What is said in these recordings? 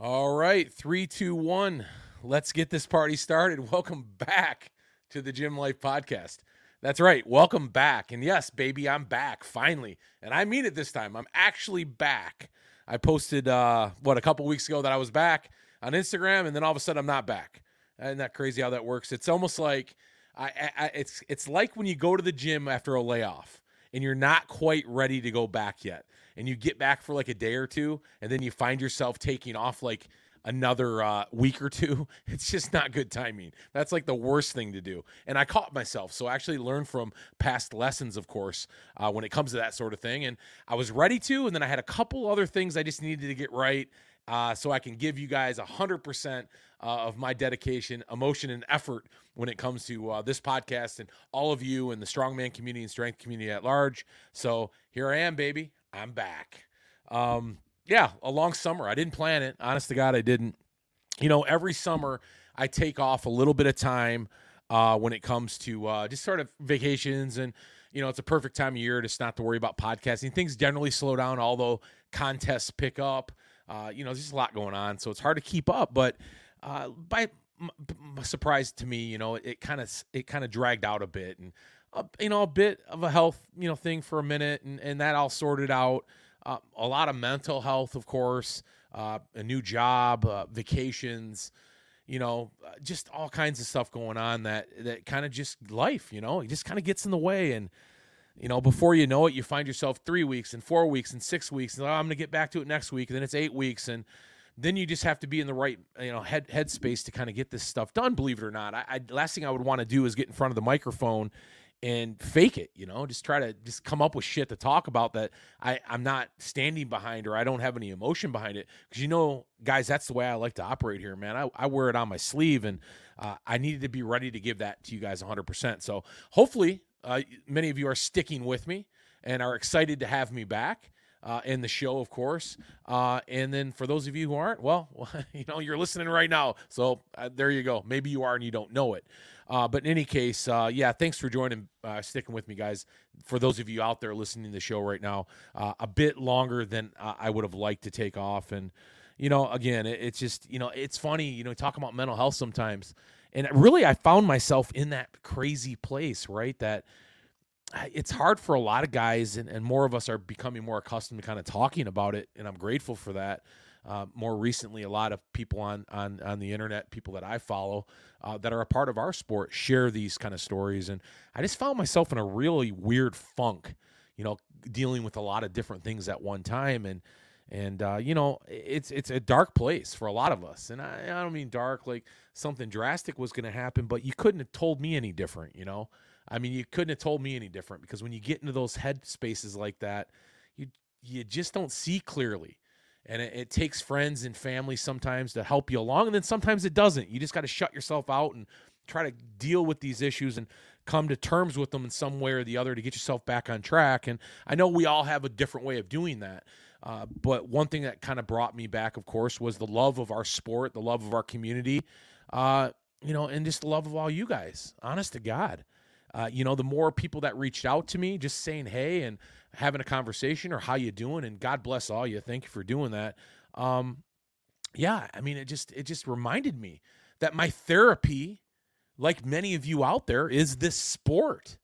All right, three, two, one. Let's get this party started. Welcome back to the Gym Life Podcast. That's right. Welcome back. And yes, baby, I'm back finally. And I mean it this time. I'm actually back. I posted uh what a couple weeks ago that I was back on Instagram, and then all of a sudden I'm not back. Isn't that crazy how that works? It's almost like I, I it's it's like when you go to the gym after a layoff and you're not quite ready to go back yet and you get back for like a day or two and then you find yourself taking off like another uh, week or two it's just not good timing that's like the worst thing to do and i caught myself so i actually learned from past lessons of course uh, when it comes to that sort of thing and i was ready to and then i had a couple other things i just needed to get right uh, so I can give you guys 100% uh, of my dedication, emotion, and effort when it comes to uh, this podcast and all of you and the strongman community and strength community at large. So here I am, baby. I'm back. Um, yeah, a long summer. I didn't plan it. Honest to God, I didn't. You know, every summer I take off a little bit of time uh, when it comes to uh, just sort of vacations and you know, it's a perfect time of year just not to worry about podcasting. Things generally slow down, although contests pick up. Uh, you know, there's just a lot going on, so it's hard to keep up. But uh, by m- surprise to me, you know, it kind of it kind of dragged out a bit, and uh, you know, a bit of a health you know thing for a minute, and and that all sorted out. Uh, a lot of mental health, of course, uh, a new job, uh, vacations, you know, just all kinds of stuff going on that that kind of just life, you know, it just kind of gets in the way and you know, before you know it, you find yourself three weeks and four weeks and six weeks, and oh, I'm going to get back to it next week, and then it's eight weeks, and then you just have to be in the right, you know, head headspace to kind of get this stuff done. Believe it or not, I, I last thing I would want to do is get in front of the microphone and fake it, you know, just try to just come up with shit to talk about that I, I'm not standing behind or I don't have any emotion behind it. Cause you know, guys, that's the way I like to operate here, man. I, I wear it on my sleeve and uh, I needed to be ready to give that to you guys 100%. So hopefully uh, many of you are sticking with me and are excited to have me back. Uh, in the show, of course. Uh, and then for those of you who aren't, well, you know, you're listening right now. So uh, there you go. Maybe you are and you don't know it. Uh, but in any case, uh, yeah, thanks for joining, uh, sticking with me, guys. For those of you out there listening to the show right now, a bit longer than I would have liked to take off. And, you know, again, it, it's just, you know, it's funny, you know, talk about mental health sometimes and really i found myself in that crazy place right that it's hard for a lot of guys and, and more of us are becoming more accustomed to kind of talking about it and i'm grateful for that. Uh, more recently a lot of people on on on the internet people that i follow uh, that are a part of our sport share these kind of stories and i just found myself in a really weird funk you know dealing with a lot of different things at one time and and uh, you know it's it's a dark place for a lot of us and I, I don't mean dark like something drastic was going to happen but you couldn't have told me any different you know i mean you couldn't have told me any different because when you get into those head spaces like that you you just don't see clearly. And it, it takes friends and family sometimes to help you along and then sometimes it doesn't. You just got to shut yourself out and try to deal with these issues and come to terms with them in some way or the other to get yourself back on track. And i know we all have a different way of doing that uh, but one thing that kind of brought me back, of course, was the love of our sport, the love of our community, uh, you know, and just the love of all you guys. Honest to God, uh, you know, the more people that reached out to me, just saying hey and having a conversation or how you doing, and God bless all you. Thank you for doing that. Um, yeah, I mean, it just it just reminded me that my therapy, like many of you out there, is this sport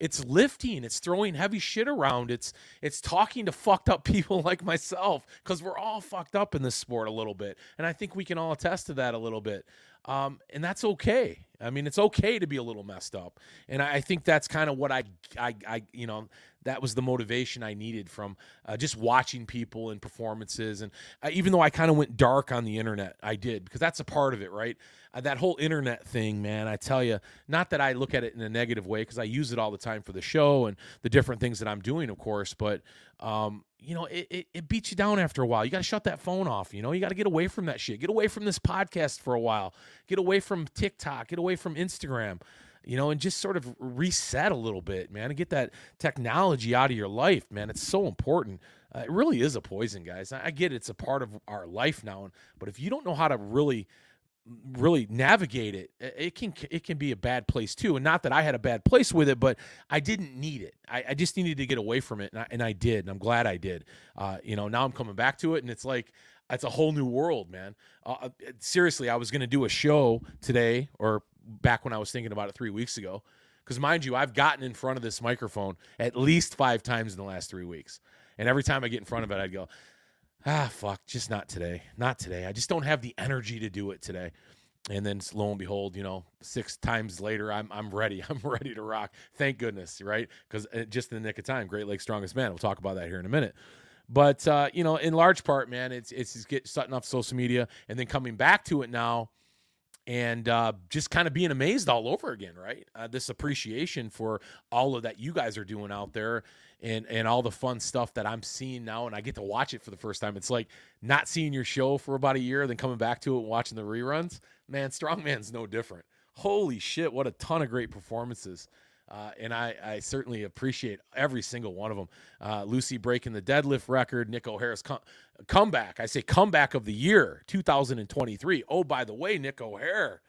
it's lifting it's throwing heavy shit around it's it's talking to fucked up people like myself because we're all fucked up in this sport a little bit and i think we can all attest to that a little bit um, and that's okay i mean it's okay to be a little messed up and i, I think that's kind of what I, I i you know that was the motivation I needed from uh, just watching people and performances. And uh, even though I kind of went dark on the internet, I did because that's a part of it, right? Uh, that whole internet thing, man, I tell you, not that I look at it in a negative way because I use it all the time for the show and the different things that I'm doing, of course, but. Um, you know, it, it, it beats you down after a while. You got to shut that phone off. You know, you got to get away from that shit. Get away from this podcast for a while. Get away from TikTok. Get away from Instagram you know, and just sort of reset a little bit, man, and get that technology out of your life, man. It's so important. Uh, it really is a poison, guys. I, I get it, it's a part of our life now, but if you don't know how to really really navigate it it can it can be a bad place too and not that i had a bad place with it but i didn't need it i, I just needed to get away from it and I, and I did and i'm glad i did uh, you know now i'm coming back to it and it's like it's a whole new world, man. Uh, uh seriously, I was going to do a show today or back when I was thinking about it three weeks ago. Because mind you, I've gotten in front of this microphone at least five times in the last three weeks. And every time I get in front of it, I'd go, ah, fuck, just not today. Not today. I just don't have the energy to do it today. And then lo and behold, you know, six times later, I'm I'm ready. I'm ready to rock. Thank goodness, right? Because uh, just in the nick of time, Great Lakes strongest man. We'll talk about that here in a minute. But uh, you know, in large part, man, it's it's just get off social media and then coming back to it now, and uh, just kind of being amazed all over again, right? Uh, this appreciation for all of that you guys are doing out there, and and all the fun stuff that I'm seeing now, and I get to watch it for the first time. It's like not seeing your show for about a year, then coming back to it and watching the reruns. Man, Strongman's no different. Holy shit, what a ton of great performances. Uh, and I, I, certainly appreciate every single one of them. Uh, Lucy breaking the deadlift record, Nick O'Hara's com- comeback. I say comeback of the year, 2023. Oh, by the way, Nick O'Hara,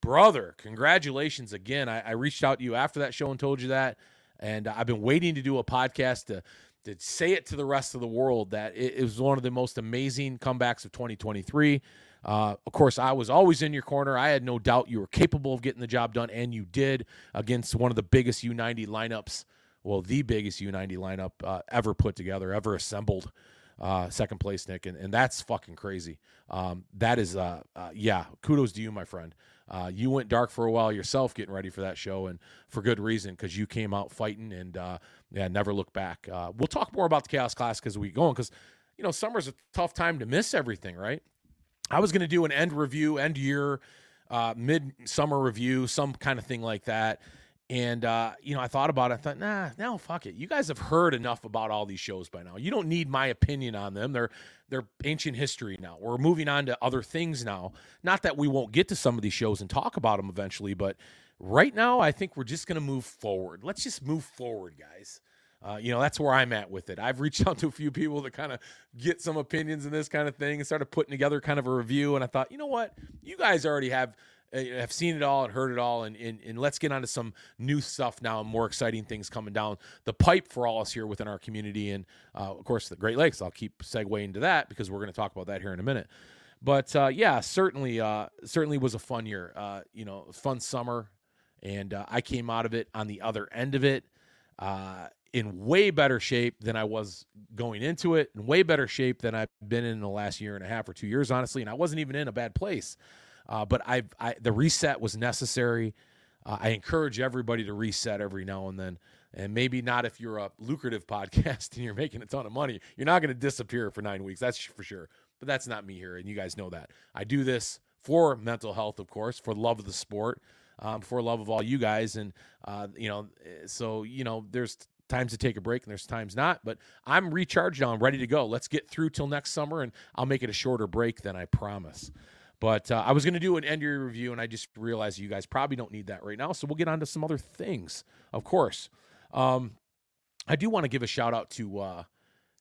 brother, congratulations again. I, I reached out to you after that show and told you that. And I've been waiting to do a podcast to, to say it to the rest of the world that it, it was one of the most amazing comebacks of 2023. Uh, of course, I was always in your corner. I had no doubt you were capable of getting the job done, and you did against one of the biggest U90 lineups. Well, the biggest U90 lineup uh, ever put together, ever assembled. Uh, second place, Nick, and, and that's fucking crazy. Um, that is, uh, uh, yeah, kudos to you, my friend. Uh, you went dark for a while yourself, getting ready for that show, and for good reason because you came out fighting and yeah, never look back. we'll talk more about the Chaos Classic as we go on because you know summer's a tough time to miss everything, right? I was going to do an end review, end year, uh, mid summer review, some kind of thing like that. And uh, you know, I thought about it. I thought, nah, no, fuck it. You guys have heard enough about all these shows by now. You don't need my opinion on them. They're they're ancient history now. We're moving on to other things now. Not that we won't get to some of these shows and talk about them eventually, but right now, I think we're just going to move forward. Let's just move forward, guys. Uh, you know, that's where I'm at with it. I've reached out to a few people to kind of get some opinions in this kind of thing and started putting together kind of a review. And I thought, you know what? You guys already have uh, have seen it all and heard it all, and, and, and let's get on to some new stuff now and more exciting things coming down the pipe for all us here within our community. And uh, of course, the Great Lakes. I'll keep segueing to that because we're going to talk about that here in a minute. But uh, yeah, certainly, uh, certainly was a fun year. Uh, you know, fun summer, and uh, I came out of it on the other end of it in way better shape than I was going into it, in way better shape than I've been in the last year and a half or two years, honestly. And I wasn't even in a bad place. Uh, but I've, I, the reset was necessary. Uh, I encourage everybody to reset every now and then. And maybe not if you're a lucrative podcast and you're making a ton of money. You're not going to disappear for nine weeks. That's for sure. But that's not me here. And you guys know that. I do this for mental health, of course, for love of the sport, um, for love of all you guys. And, uh, you know, eh, so, you know, there's times to take a break and there's times not, but I'm recharged now. I'm ready to go. Let's get through till next summer and I'll make it a shorter break than I promise. But uh, I was going to do an end year review and I just realized you guys probably don't need that right now. So we'll get on to some other things, of course. Um, I do want to give a shout out to uh,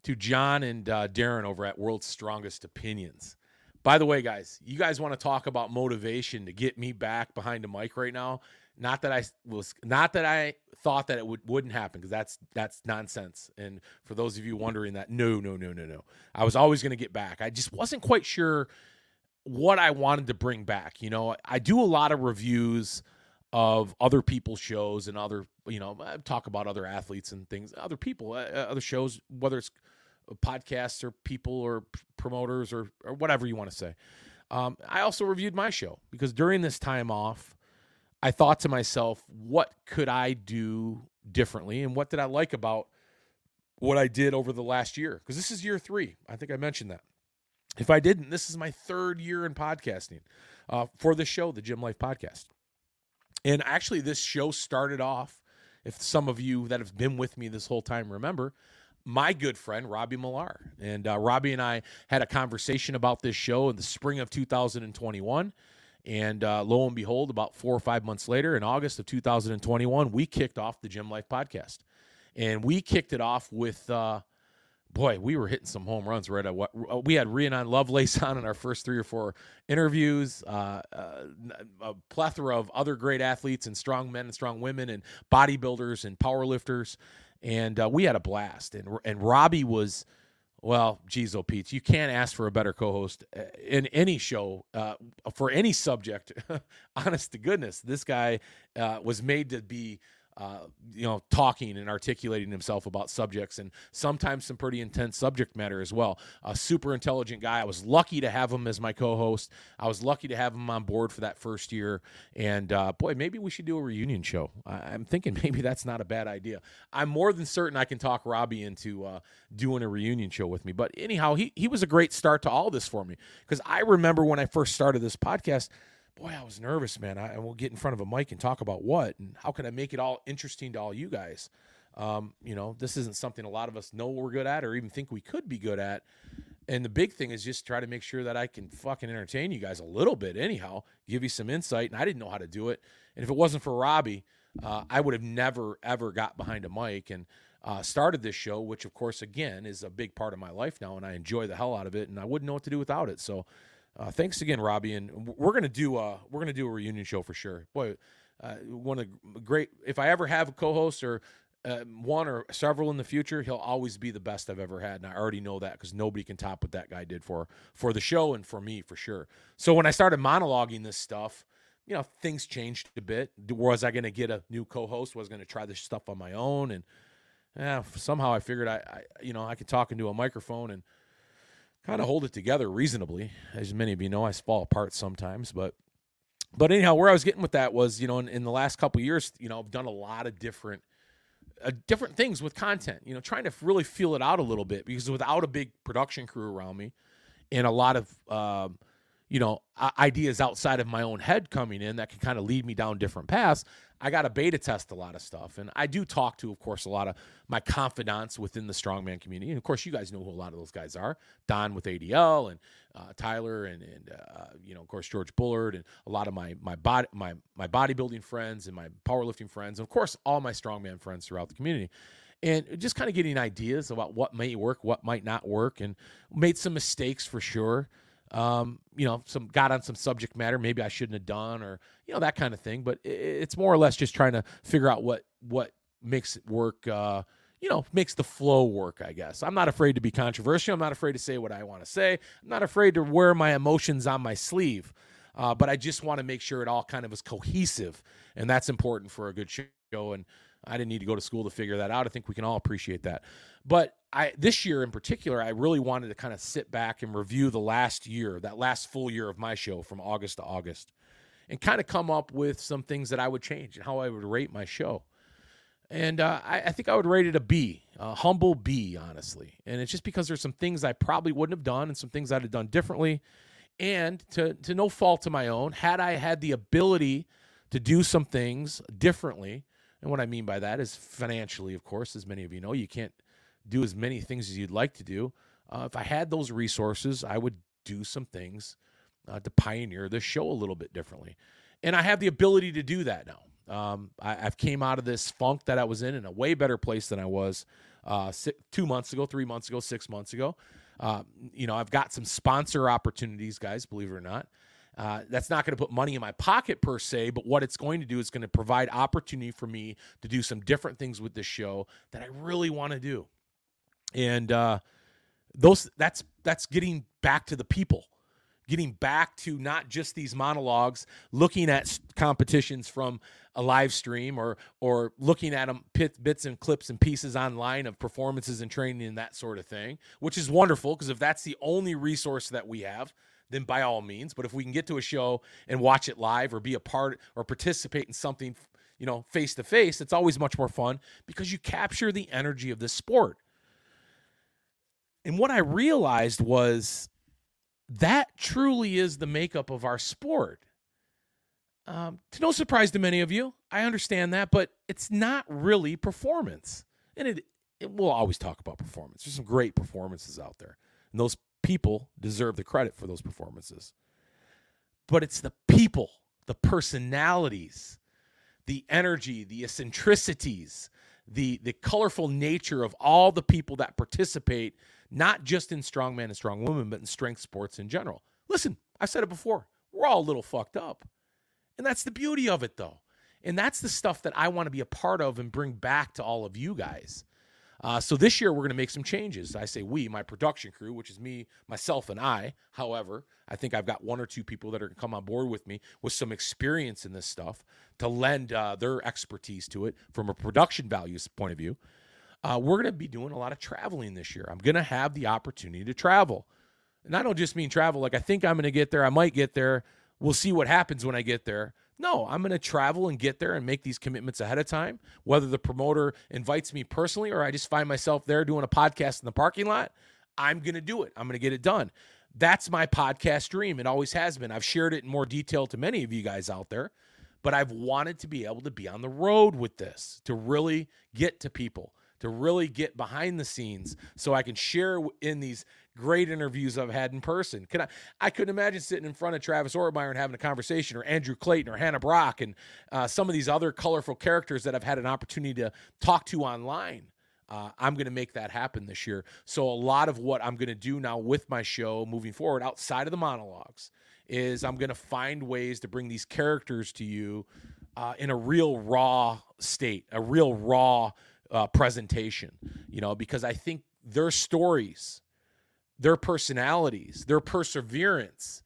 to John and uh, Darren over at World's Strongest Opinions. By the way, guys, you guys want to talk about motivation to get me back behind a mic right now? Not that I was not that I thought that it would wouldn't happen because that's that's nonsense. And for those of you wondering that, no, no, no, no, no. I was always going to get back. I just wasn't quite sure what I wanted to bring back. You know, I do a lot of reviews of other people's shows and other, you know, I talk about other athletes and things, other people, uh other shows, whether it's podcasts or people or promoters or, or whatever you want to say. Um, I also reviewed my show because during this time off, I thought to myself, what could I do differently? And what did I like about what I did over the last year? Because this is year three. I think I mentioned that. If I didn't, this is my third year in podcasting uh, for the show, the Gym Life Podcast. And actually, this show started off, if some of you that have been with me this whole time remember, my good friend Robbie Millar. And uh, Robbie and I had a conversation about this show in the spring of 2021. And uh, lo and behold, about four or five months later, in August of 2021, we kicked off the Gym Life podcast. And we kicked it off with, uh, boy, we were hitting some home runs right at what we had Rhiannon Lovelace on in our first three or four interviews, uh, uh, a plethora of other great athletes and strong men and strong women and bodybuilders and powerlifters. And uh, we had a blast. And, and Robbie was Well, geez, oh Pete, you can't ask for a better co-host uh, in any show uh, for any subject. Honest to goodness, this guy uh, was made to be uh, you know, talking and articulating himself about subjects and sometimes some pretty intense subject matter as well. A super intelligent guy. I was lucky to have him as my co host. I was lucky to have him on board for that first year. And uh, boy, maybe we should do a reunion show. I- am thinking maybe that's not a bad idea. I'm more than certain I can talk Robbie into uh, doing a reunion show with me. But anyhow, he, he was a great start to all this for me because I remember when I first started this podcast boy, I was nervous, man. I, will get in front of a mic and talk about what and how can I make it all interesting to all you guys. Um, you know, this isn't something a lot of us know we're good at or even think we could be good at. And the big thing is just try to make sure that I can fucking entertain you guys a little bit, anyhow, give you some insight. And I didn't know how to do it. And if it wasn't for Robbie, uh, I would have never, ever got behind a mic and uh, started this show, which, of course, again, is a big part of my life now. And I enjoy the hell out of it. And I wouldn't know what to do without it. So, uh, thanks again, Robbie, and we're gonna do a we're gonna do a reunion show for sure. Boy, uh, one of the great. If I ever have a co-host or uh, one or several in the future, he'll always be the best I've ever had, and I already know that because nobody can top what that guy did for for the show and for me for sure. So when I started monologuing this stuff, you know, things changed a bit. Was I to get a new co-host? Was going to try this stuff on my own? And yeah, somehow I figured I, I, you know, I could talk into a microphone and kind of hold it together reasonably. As many of you know, I fall apart sometimes, but but anyhow, where I was getting with that was, you know, in, in the last couple years, you know, I've done a lot of different uh, different things with content. You know, trying to really feel it out a little bit because without a big production crew around me and a lot of um, you know ideas outside of my own head coming in that can kind of lead me down different paths I got to beta test a lot of stuff. And I do talk to, of course, a lot of my confidants within the strongman community. And of course, you guys know who a lot of those guys are Don with ADL and uh, Tyler and, and uh, you know, of course, George Bullard and a lot of my, my, body, my, my bodybuilding friends and my powerlifting friends. And of course, all my strongman friends throughout the community and just kind of getting ideas about what may work, what might not work, and made some mistakes for sure um, you know, some got on some subject matter maybe I shouldn't have done, or you know that kind of thing. But it's more or less just trying to figure out what what makes it work. Uh, you know, makes the flow work. I guess I'm not afraid to be controversial. I'm not afraid to say what I want to say. I'm not afraid to wear my emotions on my sleeve. Uh, but I just want to make sure it all kind of is cohesive, and that's important for a good show. And I didn't need to go to school to figure that out. I think we can all appreciate that. But I this year in particular, I really wanted to kind of sit back and review the last year, that last full year of my show from August to August, and kind of come up with some things that I would change and how I would rate my show. And uh, I, I, think I would rate it a B, a humble B, honestly. And it's just because there's some things I probably wouldn't have done and some things I'd have done differently. And to, to no fault of my own, had I had the ability to do some things differently, and what I mean by that is financially, of course, as many of you know, you can't do as many things as you'd like to do. Uh, if I had those resources, I would do some things uh, to pioneer this show a little bit differently. And I have the ability to do that now. Um, I, have came out of this funk that I was in in a way better place than I was uh, six, two months ago, three months ago, six months ago. Uh, you know, I've got some sponsor opportunities, guys, believe it or not. Uh, that's not going to put money in my pocket per se, but what it's going to do is going to provide opportunity for me to do some different things with this show that I really want to do. And uh, those that's that's getting back to the people, getting back to not just these monologues, looking at competitions from a live stream or or looking at them bits and clips and pieces online of performances and training and that sort of thing, which is wonderful because if that's the only resource that we have, then by all means. But if we can get to a show and watch it live or be a part or participate in something, you know, face to face, it's always much more fun because you capture the energy of the sport. And what I realized was that truly is the makeup of our sport. Um, to no surprise to many of you, I understand that, but it's not really performance. And it, it will always talk about performance. There's some great performances out there. And those people deserve the credit for those performances. But it's the people, the personalities, the energy, the eccentricities, the the colorful nature of all the people that participate, not just in strongman and strong woman, but in strength sports in general. Listen, I've said it before. We're all a little fucked up. And that's the beauty of it though. And that's the stuff that I want to be a part of and bring back to all of you guys. Uh, so this year we're going to make some changes. I say we, my production crew, which is me, myself, and I. However, I think I've got one or two people that are going to come on board with me with some experience in this stuff to lend uh, their expertise to it from a production values point of view. Uh, we're going to be doing a lot of traveling this year. I'm going to have the opportunity to travel. And I don't just mean travel like I think I'm going to get there. I might get there. We'll see what happens when I get there. No, I'm going to travel and get there and make these commitments ahead of time, whether the promoter invites me personally or I just find myself there doing a podcast in the parking lot. I'm going to do it. I'm going to get it done. That's my podcast dream. It always has been. I've shared it in more detail to many of you guys out there, but I've wanted to be able to be on the road with this, to really get to people, to really get behind the scenes so I can share in these great interviews I've had in person. Can I? I couldn't imagine sitting in front of Travis Ortmeyer and having a conversation, or Andrew Clayton, or Hannah Brock, and uh, some of these other colorful characters that I've had an opportunity to talk to online. Uh, I'm going to make that happen this year. So a lot of what I'm going to do now with my show moving forward, outside of the monologues, is I'm going to find ways to bring these characters to you uh, in a real raw state, a real raw uh, presentation. You know, because I think their stories their personalities, their perseverance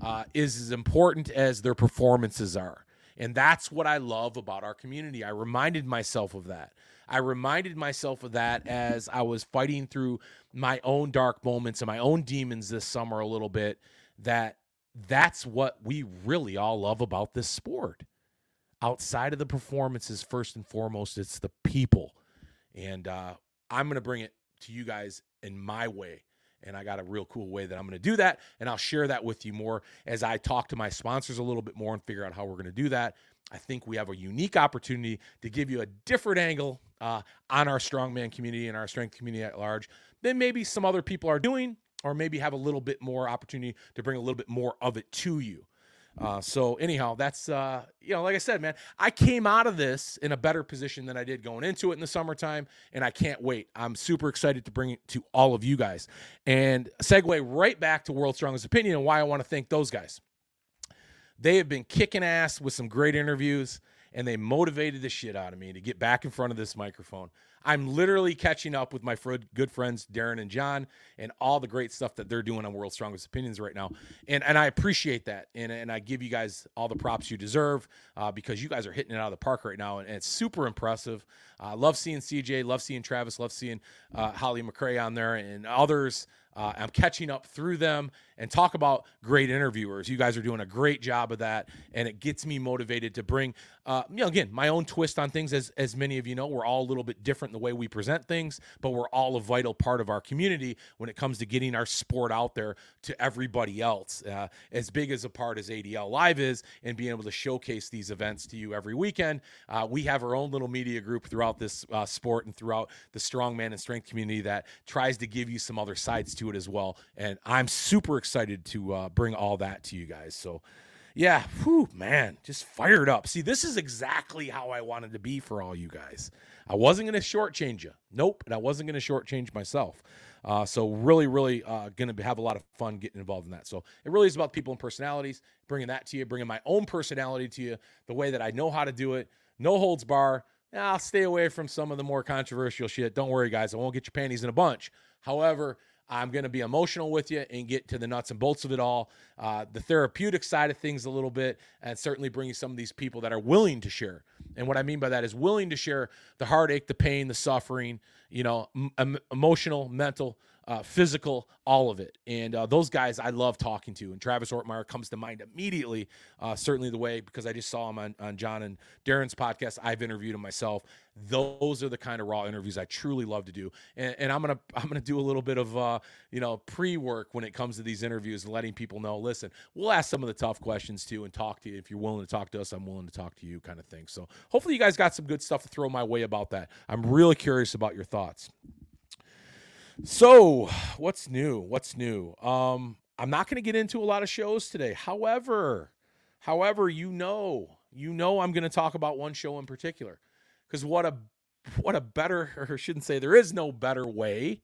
uh, is as important as their performances are. And that's what I love about our community. I reminded myself of that. I reminded myself of that as I was fighting through my own dark moments and my own demons this summer a little bit that that's what we really all love about this sport. Outside of the performances, first and foremost, it's the people. And uh, I'm going to bring it to you guys in my way and I got a real cool way that I'm going to do that. And I'll share that with you more as I talk to my sponsors a little bit more and figure out how we're going to do that. I think we have a unique opportunity to give you a different angle uh, on our strongman community and our strength community at large than maybe some other people are doing, or maybe have a little bit more opportunity to bring a little bit more of it to you. Uh, so anyhow, that's uh, you know, like I said, man, I came out of this in a better position than I did going into it in the summertime, and I can't wait. I'm super excited to bring it to all of you guys, and segue right back to World Strongest Opinion and why I want to thank those guys. They have been kicking ass with some great interviews, and they motivated the shit out of me to get back in front of this microphone. I'm literally catching up with my good friends Darren and John and all the great stuff that they're doing on World's Strongest Opinions right now, and and I appreciate that, and and I give you guys all the props you deserve uh, because you guys are hitting it out of the park right now, and, and it's super impressive. I uh, love seeing CJ, love seeing Travis, love seeing uh, Holly McRae on there, and others. Uh, I'm catching up through them and talk about great interviewers. You guys are doing a great job of that, and it gets me motivated to bring, uh, you know, again, my own twist on things. As as many of you know, we're all a little bit different in the way we present things, but we're all a vital part of our community when it comes to getting our sport out there to everybody else. Uh, as big as a part as ADL Live is, and being able to showcase these events to you every weekend, uh, we have our own little media group throughout this uh, sport and throughout the strongman and strength community that tries to give you some other sides to it as well. And I'm super excited to uh, bring all that to you guys. So, yeah, whew, man, just fired up. See, this is exactly how I wanted to be for all you guys. I wasn't going to shortchange you. Nope. And I wasn't going to shortchange myself. Uh, so, really, really uh, going to have a lot of fun getting involved in that. So, it really is about people and personalities, bringing that to you, bringing my own personality to you, the way that I know how to do it, no holds bar. I'll stay away from some of the more controversial shit. Don't worry, guys. I won't get your panties in a bunch. However, I'm going to be emotional with you and get to the nuts and bolts of it all, uh, the therapeutic side of things a little bit, and certainly bringing some of these people that are willing to share. And what I mean by that is willing to share the heartache, the pain, the suffering, you know, m- emotional, mental, uh, physical, all of it. And uh, those guys I love talking to. And Travis Ortmeyer comes to mind immediately. Uh, certainly the way because I just saw him on, on John and Darren's podcast. I've interviewed him myself. Those are the kind of raw interviews I truly love to do. And, and I'm gonna I'm gonna do a little bit of uh, you know pre work when it comes to these interviews and letting people know. Listen, we'll ask some of the tough questions too and talk to you. If you're willing to talk to us, I'm willing to talk to you, kind of thing. So hopefully you guys got some good stuff to throw my way about that. I'm really curious about your thoughts. So, what's new? What's new? Um, I'm not going to get into a lot of shows today. However, however, you know, you know, I'm going to talk about one show in particular because what a what a better, or shouldn't say, there is no better way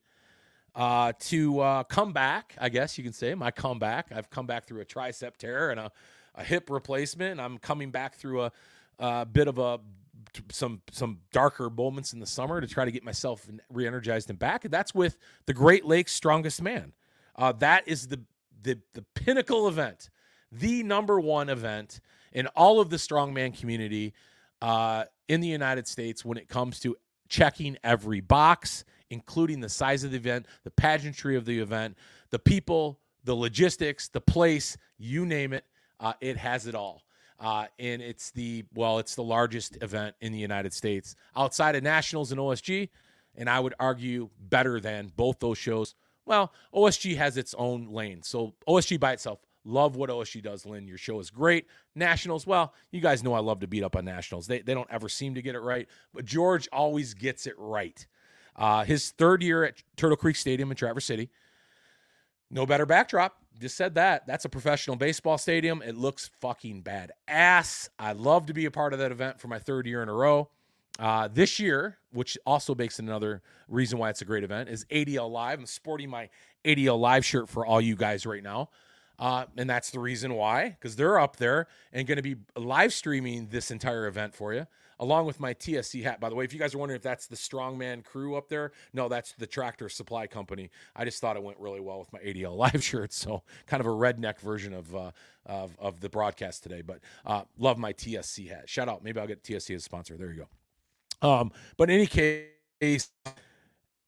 uh, to uh, come back. I guess you can say my comeback. I've come back through a tricep tear and a, a hip replacement. I'm coming back through a, a bit of a some some darker moments in the summer to try to get myself re-energized and back. And that's with the Great Lakes Strongest Man. Uh, that is the the the pinnacle event, the number one event in all of the strongman community uh, in the United States when it comes to checking every box, including the size of the event, the pageantry of the event, the people, the logistics, the place, you name it. Uh, it has it all. Uh, and it's the well, it's the largest event in the United States outside of nationals and OSG, and I would argue better than both those shows. Well, OSG has its own lane, so OSG by itself. Love what OSG does, Lynn. Your show is great. Nationals, well, you guys know I love to beat up on Nationals. They, they don't ever seem to get it right, but George always gets it right. Uh, his third year at Turtle Creek Stadium in Traverse City, no better backdrop. Just said that. That's a professional baseball stadium. It looks fucking bad ass. I love to be a part of that event for my third year in a row. Uh, this year, which also makes another reason why it's a great event, is ADL Live. I'm sporting my ADL Live shirt for all you guys right now. Uh, and that's the reason why, because they're up there and going to be live streaming this entire event for you along with my TSC hat. By the way, if you guys are wondering if that's the Strongman crew up there, no, that's the Tractor Supply Company. I just thought it went really well with my ADL live shirt, so kind of a redneck version of uh, of, of the broadcast today. But uh, love my TSC hat. Shout out. Maybe I'll get TSC as a sponsor. There you go. Um, but in any case.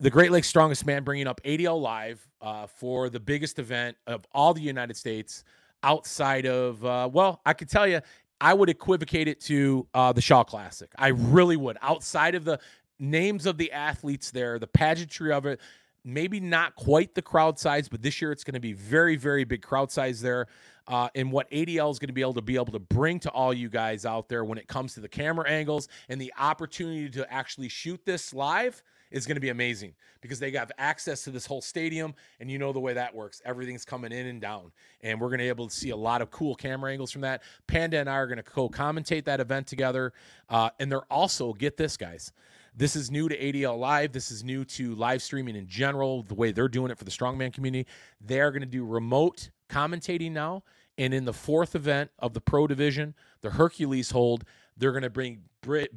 The Great Lakes Strongest Man bringing up ADL Live uh, for the biggest event of all the United States outside of, uh, well, I could tell you, I would equivocate it to uh, the Shaw Classic. I really would. Outside of the names of the athletes there, the pageantry of it, maybe not quite the crowd size, but this year it's going to be very, very big crowd size there. Uh, and what ADL is going to be able to be able to bring to all you guys out there when it comes to the camera angles and the opportunity to actually shoot this live is going to be amazing because they have access to this whole stadium and you know the way that works. Everything's coming in and down and we're going to be able to see a lot of cool camera angles from that. Panda and i are going to co-commentate that event together uh, and they're also get this guys this is new to adl live. This is new to live streaming in general the way they're doing it for the strongman community. They're going to do remote commentating now and in the fourth event of the pro division the hercules hold they're going to bring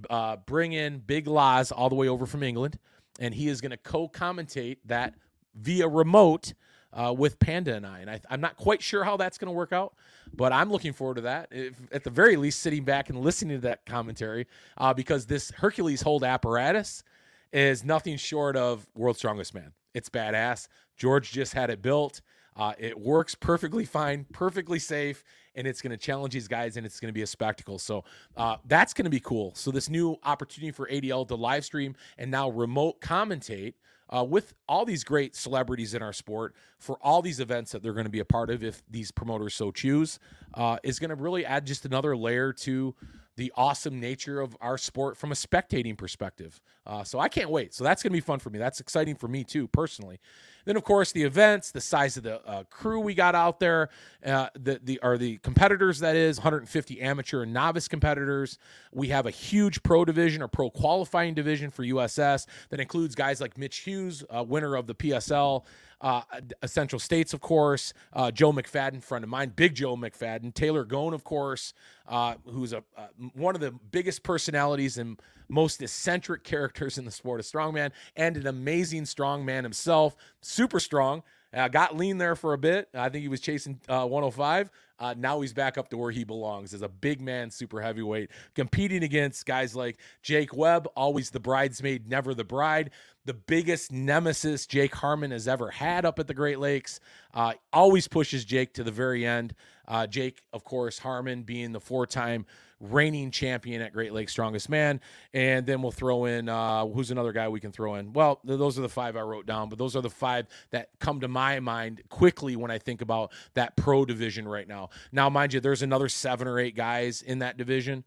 uh, bring in big Loz all the way over from england and he is going to co-commentate that via remote uh, with Panda and I. And I, am not quite sure how that's going to work out, but I'm looking forward to that. If, at the very least, sitting back and listening to that commentary, uh, because this Hercules hold apparatus is nothing short of world's strongest man. It's badass. George just had it built. Uh, it works perfectly fine, perfectly safe, and it's going to challenge these guys, and it's going to be a spectacle. So uh, that's going to be cool. So this new opportunity for ADL to live stream and now remote commentate uh, with all these great celebrities in our sport for all these events that they're going to be a part of, if these promoters so choose, uh, is going to really add just another layer to the awesome nature of our sport from a spectating perspective. Uh, so I can't wait. So that's going to be fun for me. That's exciting for me too, personally. Then, of course, the events, the size of the uh, crew we got out there, uh, the the are the competitors. That is 150 amateur and novice competitors. We have a huge pro division or pro qualifying division for USS that includes guys like Mitch Hughes, uh, winner of the PSL uh, Essential States, of course, uh, Joe McFadden, friend of mine, Big Joe McFadden, Taylor Gone, of course, uh, who's a uh, one of the biggest personalities and most eccentric characters in the sport of strongman, and an amazing strongman himself, super strong. Uh, got lean there for a bit. I think he was chasing uh, 105. Uh, now he's back up to where he belongs as a big man, super heavyweight, competing against guys like Jake Webb, always the bridesmaid, never the bride. The biggest nemesis Jake Harmon has ever had up at the Great Lakes. Uh, always pushes Jake to the very end. Uh, Jake, of course, Harmon being the four time reigning champion at Great Lakes Strongest Man. And then we'll throw in uh, who's another guy we can throw in. Well, those are the five I wrote down, but those are the five that come to my mind quickly when I think about that pro division right now. Now, mind you, there's another seven or eight guys in that division.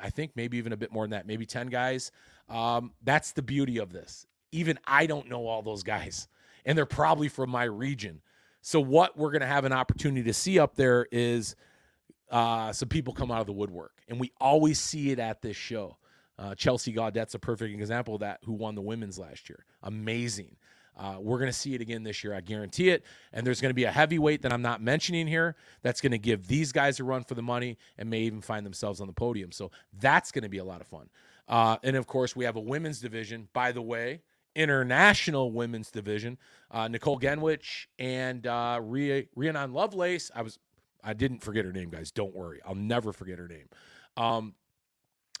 I think maybe even a bit more than that, maybe 10 guys. Um, that's the beauty of this. Even I don't know all those guys, and they're probably from my region. So, what we're going to have an opportunity to see up there is uh, some people come out of the woodwork, and we always see it at this show. Uh, Chelsea Gaudette's a perfect example of that, who won the women's last year. Amazing. Uh, we're going to see it again this year. I guarantee it. And there's going to be a heavyweight that I'm not mentioning here that's going to give these guys a run for the money and may even find themselves on the podium. So that's going to be a lot of fun. Uh, and of course, we have a women's division, by the way, international women's division. Uh, Nicole Genwich and uh, Rhiannon Lovelace. I was, I didn't forget her name, guys. Don't worry, I'll never forget her name. Um,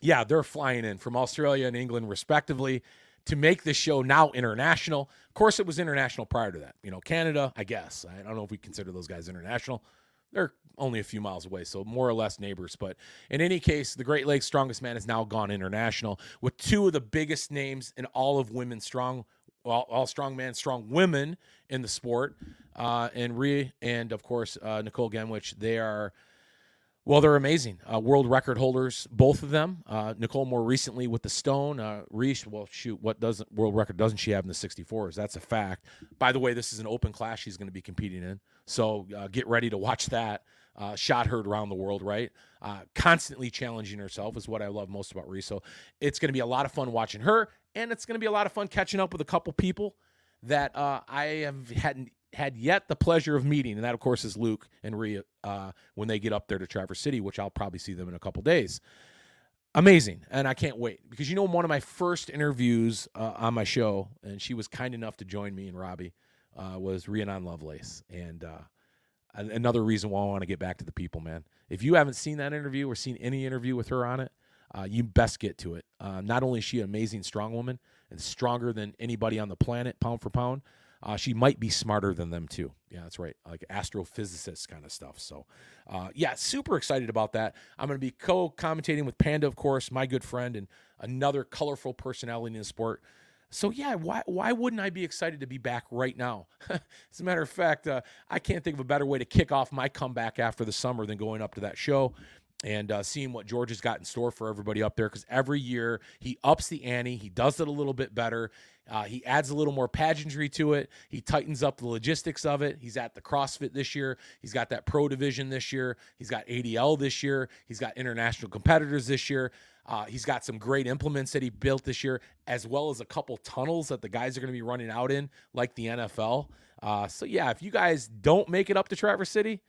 yeah, they're flying in from Australia and England, respectively, to make this show now international. Of course, it was international prior to that. You know, Canada, I guess. I don't know if we consider those guys international. They're only a few miles away, so more or less neighbors. But in any case, the Great Lakes Strongest Man has now gone international with two of the biggest names in all of women's strong, all, all strong men, strong women in the sport. Uh, and Rhea and of course uh, Nicole Genwich, they are. Well, they're amazing. Uh, world record holders, both of them. Uh, Nicole more recently with the Stone. Uh, well, shoot, what does world record doesn't she have in the 64s? That's a fact. By the way, this is an open class she's going to be competing in, so uh, get ready to watch that uh, shot heard around the world, right? Uh, constantly challenging herself is what I love most about Reese. So it's going to be a lot of fun watching her, and it's going to be a lot of fun catching up with a couple people that uh, I have hadn't had yet the pleasure of meeting, and that of course is Luke and Rhea uh, when they get up there to Traverse City, which I'll probably see them in a couple days. Amazing, and I can't wait because you know one of my first interviews uh, on my show, and she was kind enough to join me and Robbie uh, was Rhiannon Lovelace, and uh, another reason why I want to get back to the people, man. If you haven't seen that interview or seen any interview with her on it, uh, you best get to it. Uh, not only is she an amazing strong woman and stronger than anybody on the planet, pound for pound, uh, she might be smarter than them too. Yeah, that's right, like astrophysicist kind of stuff. So, uh, yeah, super excited about that. I'm going to be co-commentating with Panda, of course, my good friend and another colorful personality in the sport. So yeah, why why wouldn't I be excited to be back right now? As a matter of fact, uh, I can't think of a better way to kick off my comeback after the summer than going up to that show and uh, seeing what George has got in store for everybody up there. Because every year he ups the ante, he does it a little bit better. Uh, he adds a little more pageantry to it. He tightens up the logistics of it. He's at the CrossFit this year. He's got that pro division this year. He's got ADL this year. He's got international competitors this year. Uh, he's got some great implements that he built this year, as well as a couple tunnels that the guys are going to be running out in, like the NFL. Uh, so yeah, if you guys don't make it up to Traverse City,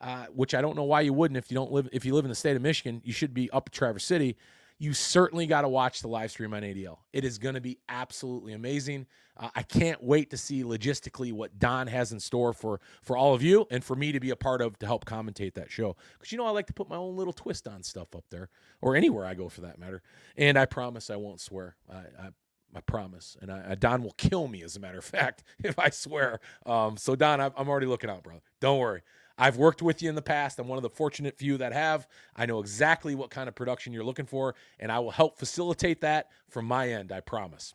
uh, which I don't know why you wouldn't if you don't live if you live in the state of Michigan, you should be up to Traverse City you certainly got to watch the live stream on ADL. It is going to be absolutely amazing. Uh, I can't wait to see logistically what Don has in store for for all of you and for me to be a part of to help commentate that show. Because you know I like to put my own little twist on stuff up there or anywhere I go for that matter. And I promise I won't swear. I, I I promise. And I, Don will kill me, as a matter of fact, if I swear. Um, so, Don, I'm, I'm already looking out, brother. Don't worry. I've worked with you in the past. I'm one of the fortunate few that have. I know exactly what kind of production you're looking for, and I will help facilitate that from my end, I promise.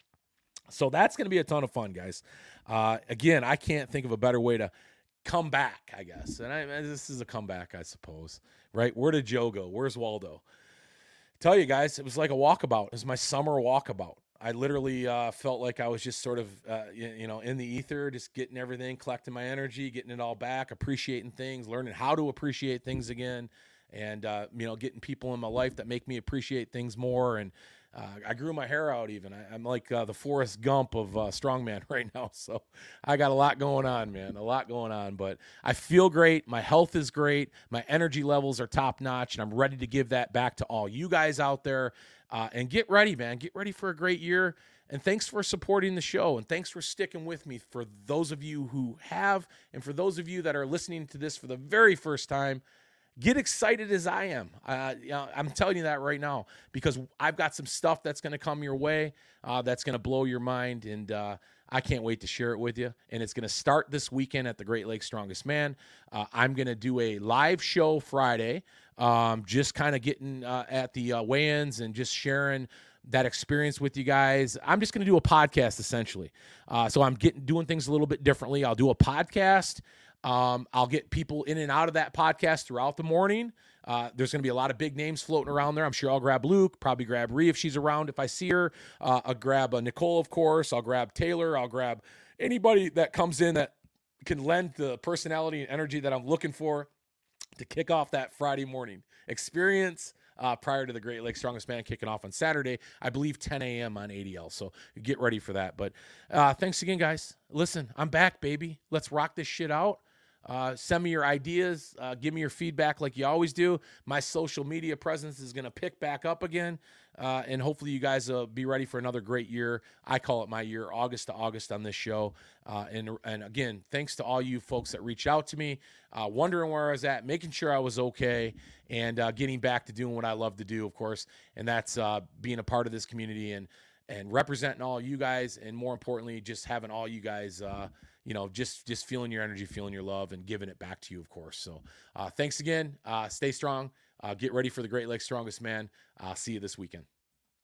So that's going to be a ton of fun, guys. Uh, again, I can't think of a better way to come back, I guess. And I, this is a comeback, I suppose, right? Where did Joe go? Where's Waldo? Tell you guys, it was like a walkabout. It was my summer walkabout. I literally uh, felt like I was just sort of, uh, you, you, know, in the ether, just getting everything, collecting my energy, getting it all back, appreciating things, learning how to appreciate things again, and uh, you know, getting people in my life that make me appreciate things more. And uh, I grew my hair out even. I, am like uh, the Forrest Gump of uh, strongman right now. So I got a lot going on, man, a lot going on. But I feel great. My health is great. My energy levels are top notch, and I'm ready to give that back to all you guys out there. Uh, and get ready, man. Get ready for a great year. And thanks for supporting the show. And thanks for sticking with me for those of you who have, and for those of you that are listening to this for the very first time. Get excited as I am. Uh, you know, I'm telling you that right now because I've got some stuff that's going to come your way uh, that's going to blow your mind. And uh, I can't wait to share it with you. And it's going to start this weekend at the Great Lakes Strongest Man. Uh, I'm going to do a live show Friday um, just kind of getting uh, at the uh, weigh-ins and just sharing that experience with you guys. I'm just going to do a podcast essentially. So I'm getting doing things a little bit differently. I'll do a podcast. Um, I'll get people in and out of that podcast throughout the morning. Uh, there's going to be a lot of big names floating around there. I'm sure I'll grab Luke, probably grab Ree if she's around if I see her. Uh, I'll grab uh, Nicole, of course. I'll grab Taylor. I'll grab anybody that comes in that can lend the personality and energy that I'm looking for to kick off that Friday morning experience. Uh, prior to the Great Lakes Strongest Man kicking off on Saturday, I believe 10 a.m. on ADL. So get ready for that. But uh, thanks again, guys. Listen, I'm back, baby. Let's rock this shit out. Uh, send me your ideas. Uh, give me your feedback like you always do. My social media presence is going to pick back up again. Uh, and hopefully, you guys will be ready for another great year. I call it my year, August to August on this show. Uh, and, and again, thanks to all you folks that reached out to me, uh, wondering where I was at, making sure I was okay, and uh, getting back to doing what I love to do, of course. And that's being a part of this community and and representing all you guys, and more importantly, just having all you guys you know, just just feeling your energy, feeling your love, and giving it back to you, of course. So, uh, thanks again. Uh, stay strong. Uh, get ready for the Great Lakes Strongest Man. I'll see you this weekend.